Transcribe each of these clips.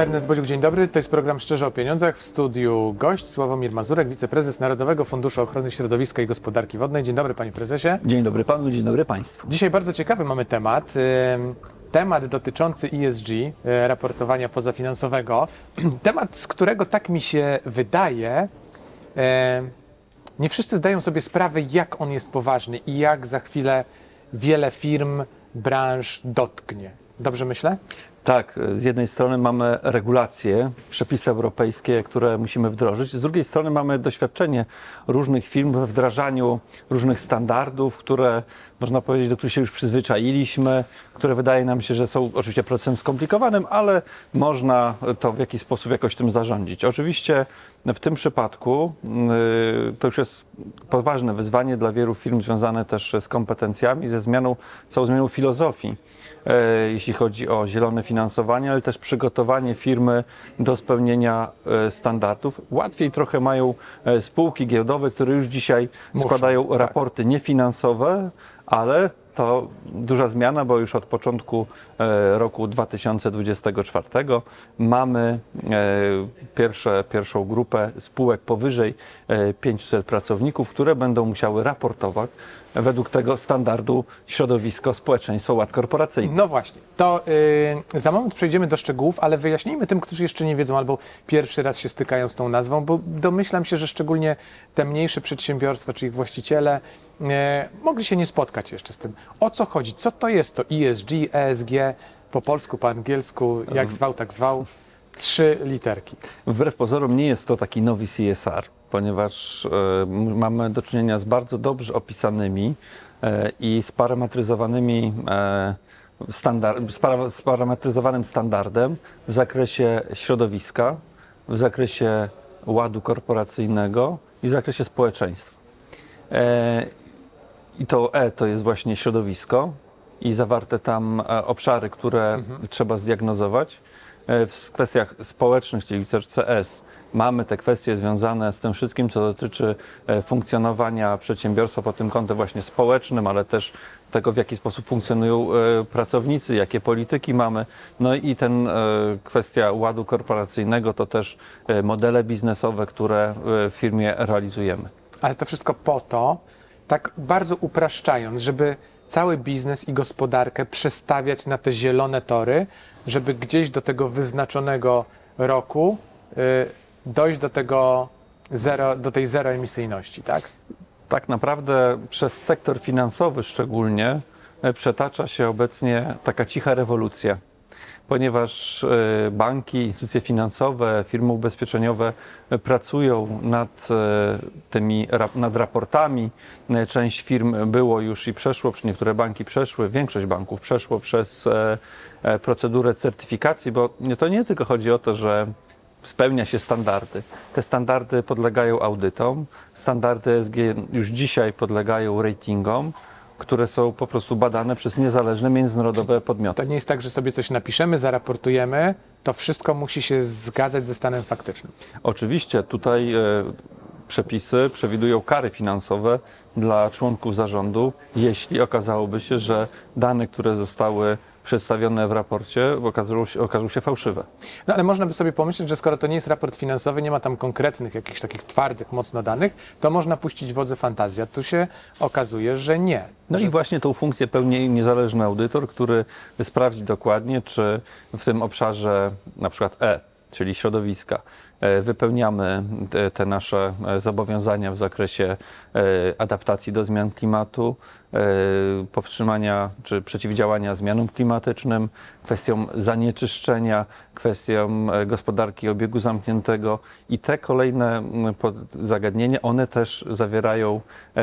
Ernest Bodziuk, dzień dobry. To jest program Szczerze o Pieniądzach. W studiu gość Sławomir Mazurek, wiceprezes Narodowego Funduszu Ochrony Środowiska i Gospodarki Wodnej. Dzień dobry, panie prezesie. Dzień dobry panu, dzień dobry państwu. Dzisiaj bardzo ciekawy mamy temat. Temat dotyczący ESG, e, raportowania pozafinansowego. Temat, z którego tak mi się wydaje, nie wszyscy zdają sobie sprawę, jak on jest poważny i jak za chwilę wiele firm, branż dotknie. Dobrze myślę? Tak, z jednej strony mamy regulacje, przepisy europejskie, które musimy wdrożyć, z drugiej strony mamy doświadczenie różnych firm we wdrażaniu różnych standardów, które można powiedzieć, do których się już przyzwyczailiśmy, które wydaje nam się, że są oczywiście procesem skomplikowanym, ale można to w jakiś sposób jakoś tym zarządzić. Oczywiście w tym przypadku yy, to już jest poważne wyzwanie dla wielu firm związane też z kompetencjami, ze zmianą, całą zmianą filozofii, yy, jeśli chodzi o zielone finansowanie, ale też przygotowanie firmy do spełnienia yy, standardów. Łatwiej trochę mają spółki giełdowe, które już dzisiaj Muszą, składają tak. raporty niefinansowe, ale to duża zmiana, bo już od początku e, roku 2024 mamy e, pierwsze, pierwszą grupę spółek powyżej e, 500 pracowników, które będą musiały raportować według tego standardu środowisko, społeczeństwo, ład korporacyjny. No właśnie, to yy, za moment przejdziemy do szczegółów, ale wyjaśnijmy tym, którzy jeszcze nie wiedzą albo pierwszy raz się stykają z tą nazwą, bo domyślam się, że szczególnie te mniejsze przedsiębiorstwa czy ich właściciele yy, mogli się nie spotkać jeszcze z tym. O co chodzi? Co to jest to ESG, ESG, po polsku, po angielsku, jak zwał, tak zwał? Trzy literki. Wbrew pozorom nie jest to taki nowy CSR, ponieważ e, mamy do czynienia z bardzo dobrze opisanymi e, i sparametryzowanymi e, standard, spara, sparametryzowanym standardem w zakresie środowiska, w zakresie ładu korporacyjnego i w zakresie społeczeństwa. I to E to jest właśnie środowisko i zawarte tam obszary, które trzeba zdiagnozować. W kwestiach społecznych, czyli też CS, mamy te kwestie związane z tym wszystkim, co dotyczy e, funkcjonowania przedsiębiorstwa pod tym kątem właśnie społecznym, ale też tego, w jaki sposób funkcjonują e, pracownicy, jakie polityki mamy. No i ten e, kwestia ładu korporacyjnego to też modele biznesowe, które w firmie realizujemy. Ale to wszystko po to, tak bardzo upraszczając, żeby cały biznes i gospodarkę przestawiać na te zielone tory, żeby gdzieś do tego wyznaczonego roku y, dojść do tego zero, do tej zeroemisyjności, tak? tak naprawdę przez sektor finansowy szczególnie e, przetacza się obecnie taka cicha rewolucja, ponieważ e, banki, instytucje finansowe, firmy ubezpieczeniowe e, pracują nad tymi nad raportami. Część firm było już i przeszło, czy niektóre banki przeszły, większość banków przeszło przez procedurę certyfikacji, bo to nie tylko chodzi o to, że spełnia się standardy. Te standardy podlegają audytom. Standardy SG już dzisiaj podlegają ratingom, które są po prostu badane przez niezależne międzynarodowe podmioty. To nie jest tak, że sobie coś napiszemy, zaraportujemy, to wszystko musi się zgadzać ze stanem faktycznym. Oczywiście tutaj e, przepisy przewidują kary finansowe dla członków zarządu, jeśli okazałoby się, że dane, które zostały przedstawione w raporcie, okażą się, okażą się fałszywe. No ale można by sobie pomyśleć, że skoro to nie jest raport finansowy, nie ma tam konkretnych, jakichś takich twardych, mocno danych, to można puścić wodze fantazji. A tu się okazuje, że nie. No że i właśnie tą funkcję pełni niezależny audytor, który sprawdzi dokładnie, czy w tym obszarze na przykład E, czyli środowiska, e, wypełniamy te, te nasze e, zobowiązania w zakresie e, adaptacji do zmian klimatu, powstrzymania czy przeciwdziałania zmianom klimatycznym, kwestią zanieczyszczenia, kwestią e, gospodarki obiegu zamkniętego. I te kolejne zagadnienia, one też zawierają e,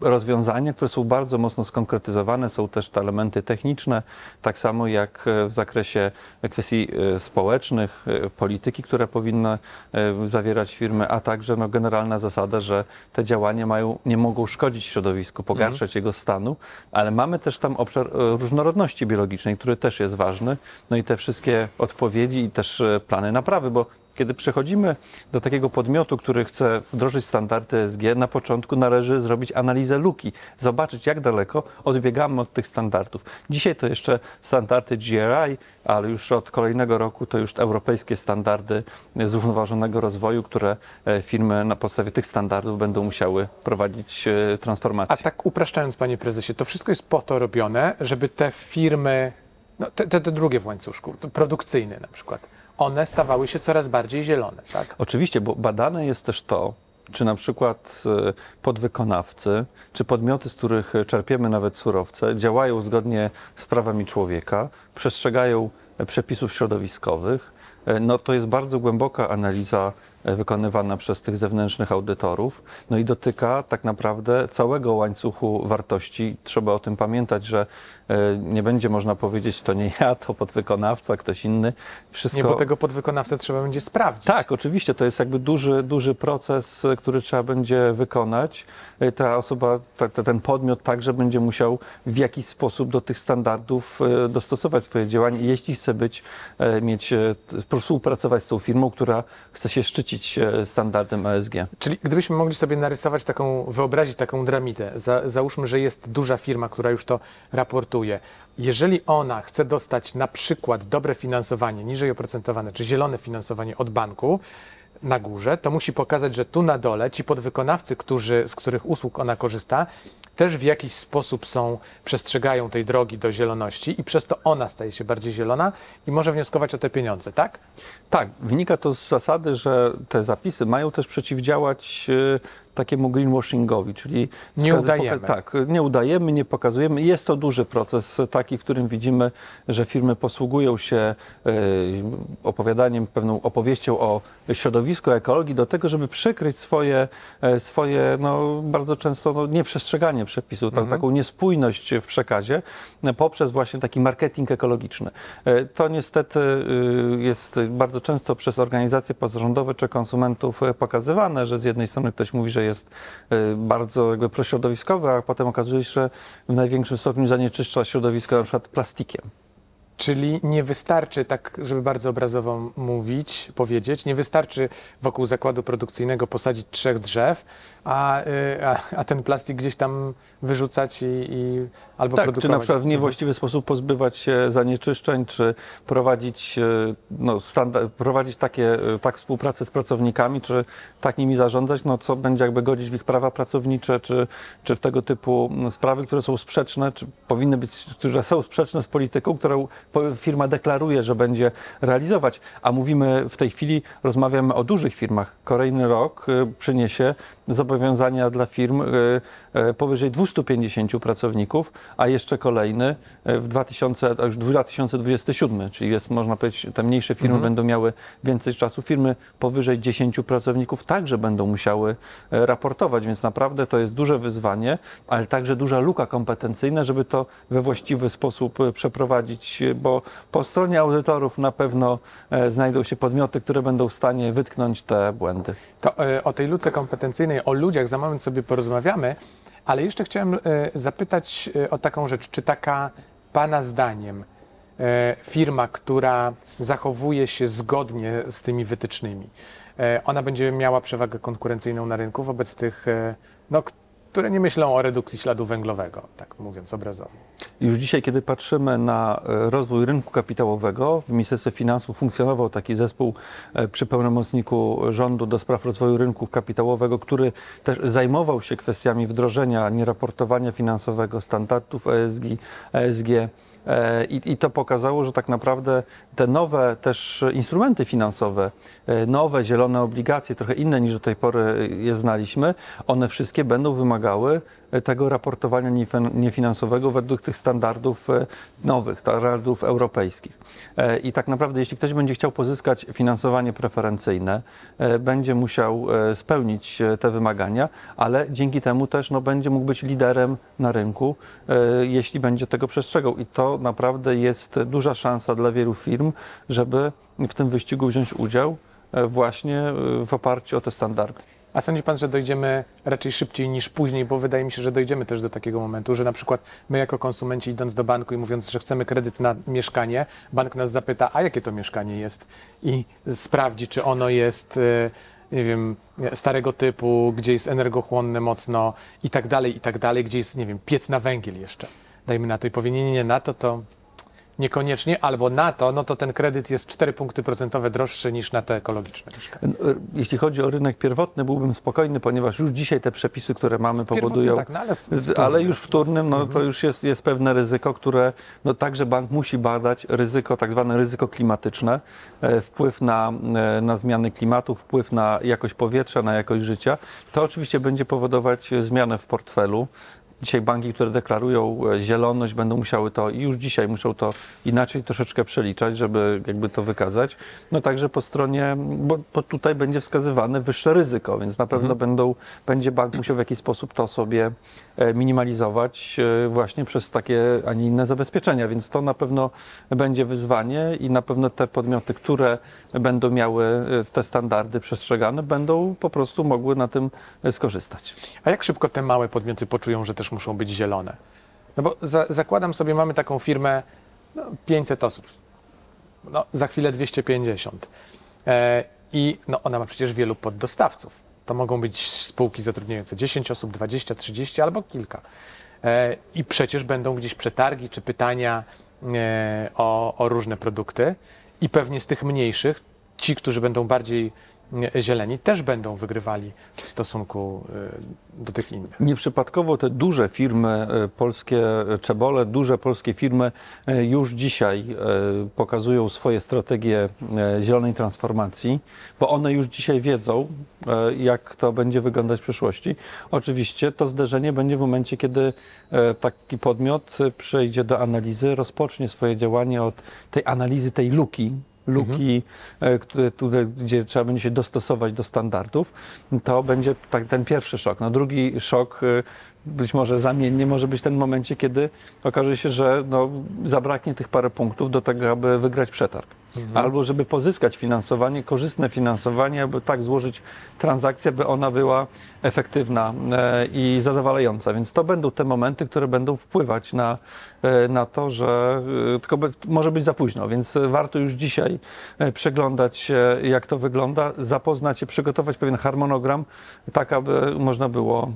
rozwiązania, które są bardzo mocno skonkretyzowane, są też te elementy techniczne, tak samo jak e, w zakresie kwestii e, społecznych, e, polityki, które powinny e, zawierać firmy, a także no, generalna zasada, że te działania mają, nie mogą szkodzić środowisku, pogarszać jego stanu, ale mamy też tam obszar e, różnorodności biologicznej, który też jest ważny, no i te wszystkie odpowiedzi i też e, plany naprawy, bo Kiedy przechodzimy do takiego podmiotu, który chce wdrożyć standardy ESG, na początku należy zrobić analizę luki, zobaczyć jak daleko odbiegamy od tych standardów. Dzisiaj to jeszcze standardy GRI, ale już od kolejnego roku to już europejskie standardy zrównoważonego rozwoju, które e, firmy na podstawie tych standardów będą musiały prowadzić e, transformację. A tak upraszczając, panie prezesie, to wszystko jest po to robione, żeby te firmy, no te, te, te drugie w łańcuszku, produkcyjne na przykład, one stawały się coraz bardziej zielone, tak? Oczywiście, bo badane jest też to, czy na przykład e, podwykonawcy, czy podmioty, z których czerpiemy nawet surowce, działają zgodnie z prawami człowieka, przestrzegają przepisów środowiskowych. E, No to jest bardzo głęboka analiza wykonywana przez tych zewnętrznych audytorów, no i dotyka tak naprawdę całego łańcuchu wartości. Trzeba o tym pamiętać, że e, nie będzie można powiedzieć, to nie ja, to podwykonawca, ktoś inny. Wszystko... Nie, bo tego podwykonawcę trzeba będzie sprawdzić. Tak, oczywiście, to jest jakby duży, duży proces, e, który trzeba będzie wykonać. E, Ta osoba, ta, ten podmiot także będzie musiał w jakiś sposób do tych standardów e, dostosować swoje działanie, jeśli chce być, e, mieć, e, współpracować z tą firmą, która chce się szczycić standardem ESG. Czyli gdybyśmy mogli sobie narysować taką, wyobrazić taką dramitę, za, załóżmy, że jest duża firma, która już to raportuje. Jeżeli ona chce dostać na przykład dobre finansowanie, niżej oprocentowane, czy zielone finansowanie od banku na górze, to musi pokazać, że tu na dole ci podwykonawcy, którzy, z których usług ona korzysta, też w jakiś sposób są, przestrzegają tej drogi do zieloności i przez to ona staje się bardziej zielona i może wnioskować o te pieniądze, tak? Tak, wynika to z zasady, że te zapisy mają też przeciwdziałać e, takiemu greenwashingowi, czyli Nie udajemy. tak, nie udajemy, nie pokazujemy. Jest to duży proces taki, w którym widzimy, że firmy posługują się e, opowiadaniem, pewną opowieścią o środowisku, ekologii do tego, żeby przykryć swoje, swoje no, bardzo często no, nieprzestrzeganie przepisów, ta, taką niespójność w przekazie poprzez właśnie taki marketing ekologiczny. To niestety y, jest bardzo często przez organizacje pozarządowe czy konsumentów e, pokazywane, że z jednej strony ktoś mówi, że jest e, bardzo jakby prośrodowiskowy, a potem okazuje się, że w największym stopniu zanieczyszcza środowisko na przykład plastikiem. Czyli nie wystarczy, tak żeby bardzo obrazowo mówić, powiedzieć, nie wystarczy wokół zakładu produkcyjnego posadzić trzech drzew, a, y, a, a ten plastik gdzieś tam wyrzucać i, i albo Tak, produkować. czy na przykład w niewłaściwy sposób pozbywać się zanieczyszczeń, czy prowadzić, e, no, prowadzić takie, e, tak współpracę z pracownikami, czy tak nimi zarządzać, no, co będzie jakby godzić w ich prawa pracownicze, czy, czy w tego typu sprawy, które są sprzeczne, czy powinny być, które są sprzeczne z polityką, którą firma deklaruje, że będzie realizować. A mówimy w tej chwili, rozmawiamy o dużych firmach. Kolejny rok e, przyniesie zobowiązania dla firm powyżej 250 pracowników, a jeszcze kolejny e, w 2000, a już 2027, czyli jest, można powiedzieć, te mniejsze firmy Mhm. będą miały więcej czasu. Firmy powyżej 10 pracowników także będą musiały e, raportować, więc naprawdę to jest duże wyzwanie, ale także duża luka kompetencyjna, żeby to we właściwy sposób e, przeprowadzić, e, bo po stronie audytorów na pewno e, znajdą się podmioty, które będą w stanie wytknąć te błędy. To e, o tej luce kompetencyjnej, o ludziach za moment sobie porozmawiamy, ale jeszcze chciałem e, zapytać e, o taką rzecz. Czy taka Pana zdaniem e, firma, która zachowuje się zgodnie z tymi wytycznymi, ona będzie miała przewagę konkurencyjną na rynku wobec tych, no, które nie myślą o redukcji śladu węglowego, tak mówiąc obrazowo? Już dzisiaj, kiedy patrzymy na e, rozwój rynku kapitałowego, w Ministerstwie Finansów funkcjonował taki zespół e, przy pełnomocniku rządu do spraw rozwoju rynku kapitałowego, który też zajmował się kwestiami wdrożenia nieraportowania finansowego, standardów ESG, ESG. E, I, I to pokazało, że tak naprawdę te nowe też instrumenty finansowe, e, nowe zielone obligacje, trochę inne niż do tej pory je znaliśmy, one wszystkie będą wymagały e, tego raportowania niefin- niefinansowego według tych standardów e, nowych, standardów europejskich. E, I tak naprawdę, jeśli ktoś będzie chciał pozyskać finansowanie preferencyjne, e, będzie musiał e, spełnić e, te wymagania, ale dzięki temu też no, będzie mógł być liderem na rynku, e, jeśli będzie tego przestrzegał. I to naprawdę jest duża szansa dla wielu firm, żeby w tym wyścigu wziąć udział e, właśnie e, w oparciu o te standardy. A sądzi pan, że dojdziemy raczej szybciej niż później, bo wydaje mi się, że dojdziemy też do takiego momentu, że na przykład my jako konsumenci idąc do banku i mówiąc, że chcemy kredyt na mieszkanie, bank nas zapyta, a jakie to mieszkanie jest i sprawdzi, czy ono jest e, nie wiem, starego typu, gdzie jest energochłonne mocno i tak dalej, i tak dalej, gdzie jest, nie wiem, piec na węgiel jeszcze. Dajmy na to i powie, nie, nie, nie, na to to niekoniecznie, albo na to, no to ten kredyt jest 4 punkty procentowe droższy niż na to ekologiczne mieszkanie. No, Jeśli chodzi o rynek pierwotny, byłbym spokojny, ponieważ już dzisiaj te przepisy, które mamy, powodują. tak, no ale, ale wtórnym. Mhm. już wtórnym, no to już jest, jest pewne ryzyko, które no także bank musi badać, ryzyko, tak zwane ryzyko klimatyczne, e, wpływ na, e, na zmiany klimatu, wpływ na jakość powietrza, na jakość życia. To oczywiście będzie powodować zmianę w portfelu. Dzisiaj banki, które deklarują e, zieloność, będą musiały to i już dzisiaj muszą to inaczej troszeczkę przeliczać, żeby jakby to wykazać. No także po stronie, bo, bo tutaj będzie wskazywane wyższe ryzyko, więc na pewno będą, będzie bank musiał w jakiś sposób to sobie minimalizować e, właśnie przez takie, a nie inne zabezpieczenia, więc to na pewno będzie wyzwanie i na pewno te podmioty, które będą miały e, te standardy przestrzegane, będą po prostu mogły na tym e, skorzystać. A jak szybko te małe podmioty poczują, że też muszą być zielone? No bo za, zakładam sobie, mamy taką firmę, no, 500 osób, no, za chwilę 250. E, I no, ona ma przecież wielu poddostawców. To mogą być spółki zatrudniające 10 osób, 20, 30 albo kilka. E, I przecież będą gdzieś przetargi czy pytania e, o, o różne produkty. I pewnie z tych mniejszych, ci, którzy będą bardziej e, zieleni, też będą wygrywali w stosunku e, do tych innych. Nieprzypadkowo te duże firmy e, polskie, czebole, duże polskie firmy już dzisiaj pokazują swoje strategie zielonej transformacji, bo one już dzisiaj wiedzą, jak to będzie wyglądać w przyszłości. Oczywiście to zderzenie będzie w momencie, kiedy taki podmiot przejdzie do analizy, rozpocznie swoje działanie od tej analizy, tej luki, luki, e, które, które, gdzie trzeba będzie się dostosować do standardów, to będzie tak, ten pierwszy szok. No, drugi szok, e, być może zamiennie, może być tym momencie, kiedy okaże się, że no, zabraknie tych parę punktów do tego, aby wygrać przetarg. Albo żeby pozyskać finansowanie, korzystne finansowanie, aby tak złożyć transakcję, by ona była efektywna e, i zadowalająca. Więc to będą te momenty, które będą wpływać na, e, na to, że e, tylko może być za późno, więc warto już dzisiaj przeglądać się, jak to wygląda, zapoznać się, przygotować pewien harmonogram, tak aby można było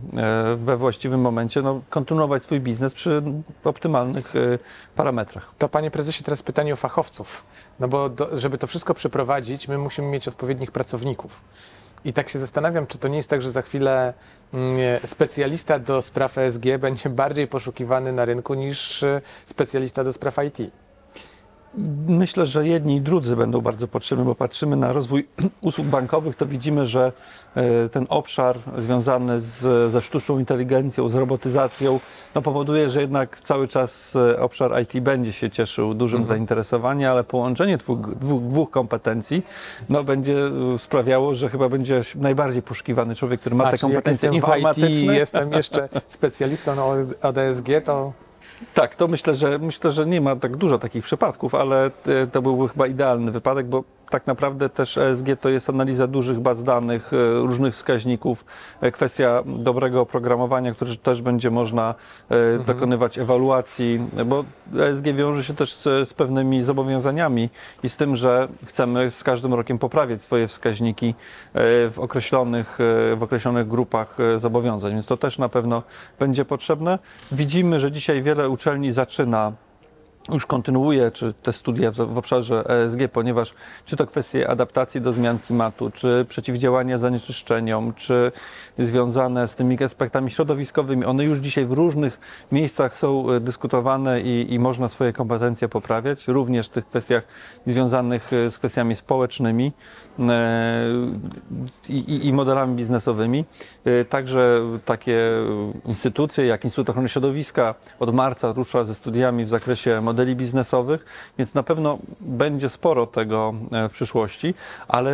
we właściwym momencie no, kontynuować swój biznes przy optymalnych e, parametrach. To panie prezesie, teraz pytanie o fachowców. No bo do, żeby to wszystko przeprowadzić, my musimy mieć odpowiednich pracowników. I tak się zastanawiam, czy to nie jest tak, że za chwilę mm, specjalista do spraw ESG będzie bardziej poszukiwany na rynku niż e, specjalista do spraw IT. Myślę, że jedni i drudzy będą bardzo potrzebni, bo patrzymy na rozwój usług bankowych, to widzimy, że e, ten obszar związany z, ze sztuczną inteligencją, z robotyzacją, no powoduje, że jednak cały czas e, obszar IT będzie się cieszył dużym zainteresowaniem, ale połączenie dwóch, dwóch, dwóch kompetencji no, będzie e, sprawiało, że chyba będzie najbardziej poszukiwany człowiek, który ma A, te kompetencje informatyczne. jestem jeszcze specjalistą od ESG, to Tak, to myślę, że myślę, że nie ma tak dużo takich przypadków, ale e, to byłby chyba idealny wypadek, bo tak naprawdę też ESG to jest analiza dużych baz danych, e, różnych wskaźników, e, kwestia dobrego oprogramowania, które też będzie można e, dokonywać ewaluacji, bo ESG wiąże się też z, z pewnymi zobowiązaniami i z tym, że chcemy z każdym rokiem poprawiać swoje wskaźniki w określonych, w określonych grupach zobowiązań, więc to też na pewno będzie potrzebne. Widzimy, że dzisiaj wiele uczelni zaczyna już kontynuuje czy te studia w, w obszarze ESG, ponieważ czy to kwestie adaptacji do zmian klimatu, czy przeciwdziałania zanieczyszczeniom, czy związane z tymi aspektami środowiskowymi, one już dzisiaj w różnych miejscach są e, dyskutowane i, i można swoje kompetencje poprawiać, również w tych kwestiach związanych e, z kwestiami społecznymi e, i, i, i modelami biznesowymi. Także takie instytucje jak Instytut Ochrony Środowiska od marca rusza ze studiami w zakresie modeli biznesowych, więc na pewno będzie sporo tego e, w przyszłości, ale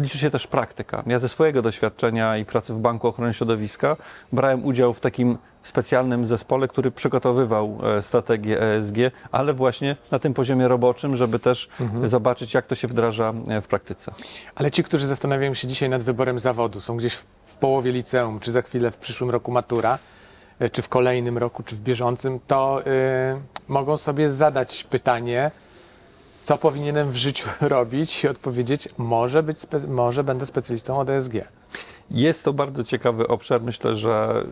liczy się też praktyka. Ja ze swojego doświadczenia i pracy w Banku Ochrony Środowiska brałem udział w takim specjalnym zespole, który przygotowywał e, strategię ESG, ale właśnie na tym poziomie roboczym, żeby też zobaczyć, jak to się wdraża e, w praktyce. Ale ci, którzy zastanawiają się dzisiaj nad wyborem zawodu, są gdzieś w połowie liceum, czy za chwilę w przyszłym roku matura, czy w kolejnym roku, czy w bieżącym, to y, mogą sobie zadać pytanie, co powinienem w życiu robić i odpowiedzieć, może, być może będę specjalistą od ESG. Jest to bardzo ciekawy obszar. Myślę, że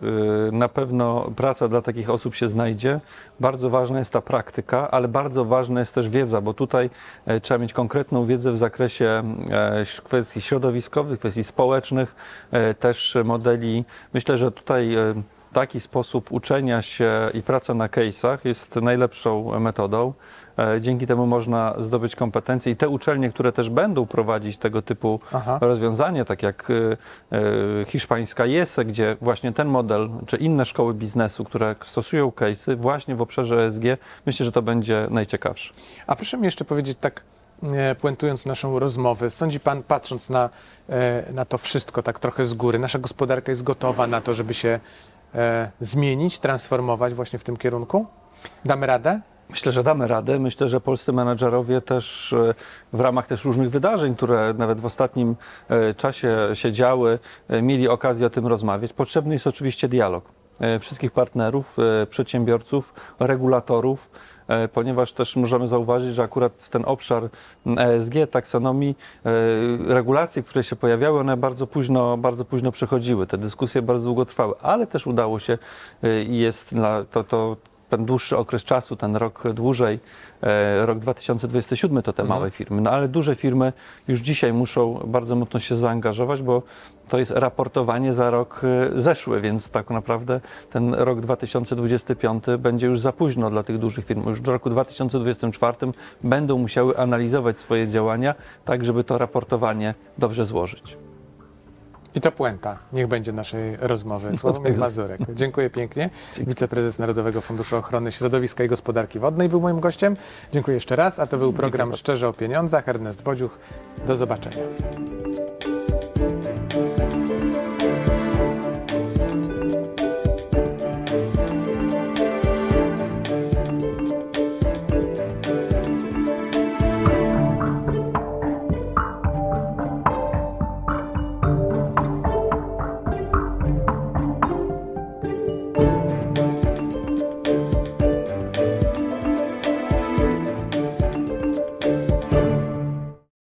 y, na pewno praca dla takich osób się znajdzie. Bardzo ważna jest ta praktyka, ale bardzo ważna jest też wiedza, bo tutaj e, trzeba mieć konkretną wiedzę w zakresie e, kwestii środowiskowych, kwestii społecznych, e, też modeli. Myślę, że tutaj e, taki sposób uczenia się i praca na case'ach jest najlepszą metodą. E, Dzięki temu można zdobyć kompetencje i te uczelnie, które też będą prowadzić tego typu Aha. rozwiązanie, tak jak y, y, hiszpańska JESE, gdzie właśnie ten model, czy inne szkoły biznesu, które stosują case'y właśnie w obszarze ESG, myślę, że to będzie najciekawsze. A proszę mi jeszcze powiedzieć tak, e, puentując naszą rozmowę, sądzi Pan, patrząc na, e, na to wszystko tak trochę z góry, nasza gospodarka jest gotowa na to, żeby się zmienić, transformować właśnie w tym kierunku? Damy radę? Myślę, że damy radę. Myślę, że polscy menedżerowie też e, w ramach też różnych wydarzeń, które nawet w ostatnim e, czasie się działy, e, mieli okazję o tym rozmawiać. Potrzebny jest oczywiście dialog e, wszystkich partnerów, e, przedsiębiorców, regulatorów, e, ponieważ też możemy zauważyć, że akurat w ten obszar m, ESG, taksonomii, e, regulacje, które się pojawiały, one bardzo późno, bardzo późno przechodziły. Te dyskusje bardzo długo trwały, ale też udało się e, i jest to, to ten dłuższy okres czasu, ten rok dłużej, e, rok 2027 to te Mhm. małe firmy, no ale duże firmy już dzisiaj muszą bardzo mocno się zaangażować, bo to jest raportowanie za rok e, zeszły, więc tak naprawdę ten rok 2025 będzie już za późno dla tych dużych firm. Już w roku 2024 będą musiały analizować swoje działania, tak żeby to raportowanie dobrze złożyć. I to puenta. Niech będzie naszej rozmowy. Sławomir tak. Mazurek. Dziękuję pięknie. Wiceprezes Narodowego Funduszu Ochrony Środowiska i Gospodarki Wodnej był moim gościem. Dziękuję jeszcze raz. A to był program. Szczerze o Pieniądzach. Ernest Bodziuch. Do zobaczenia.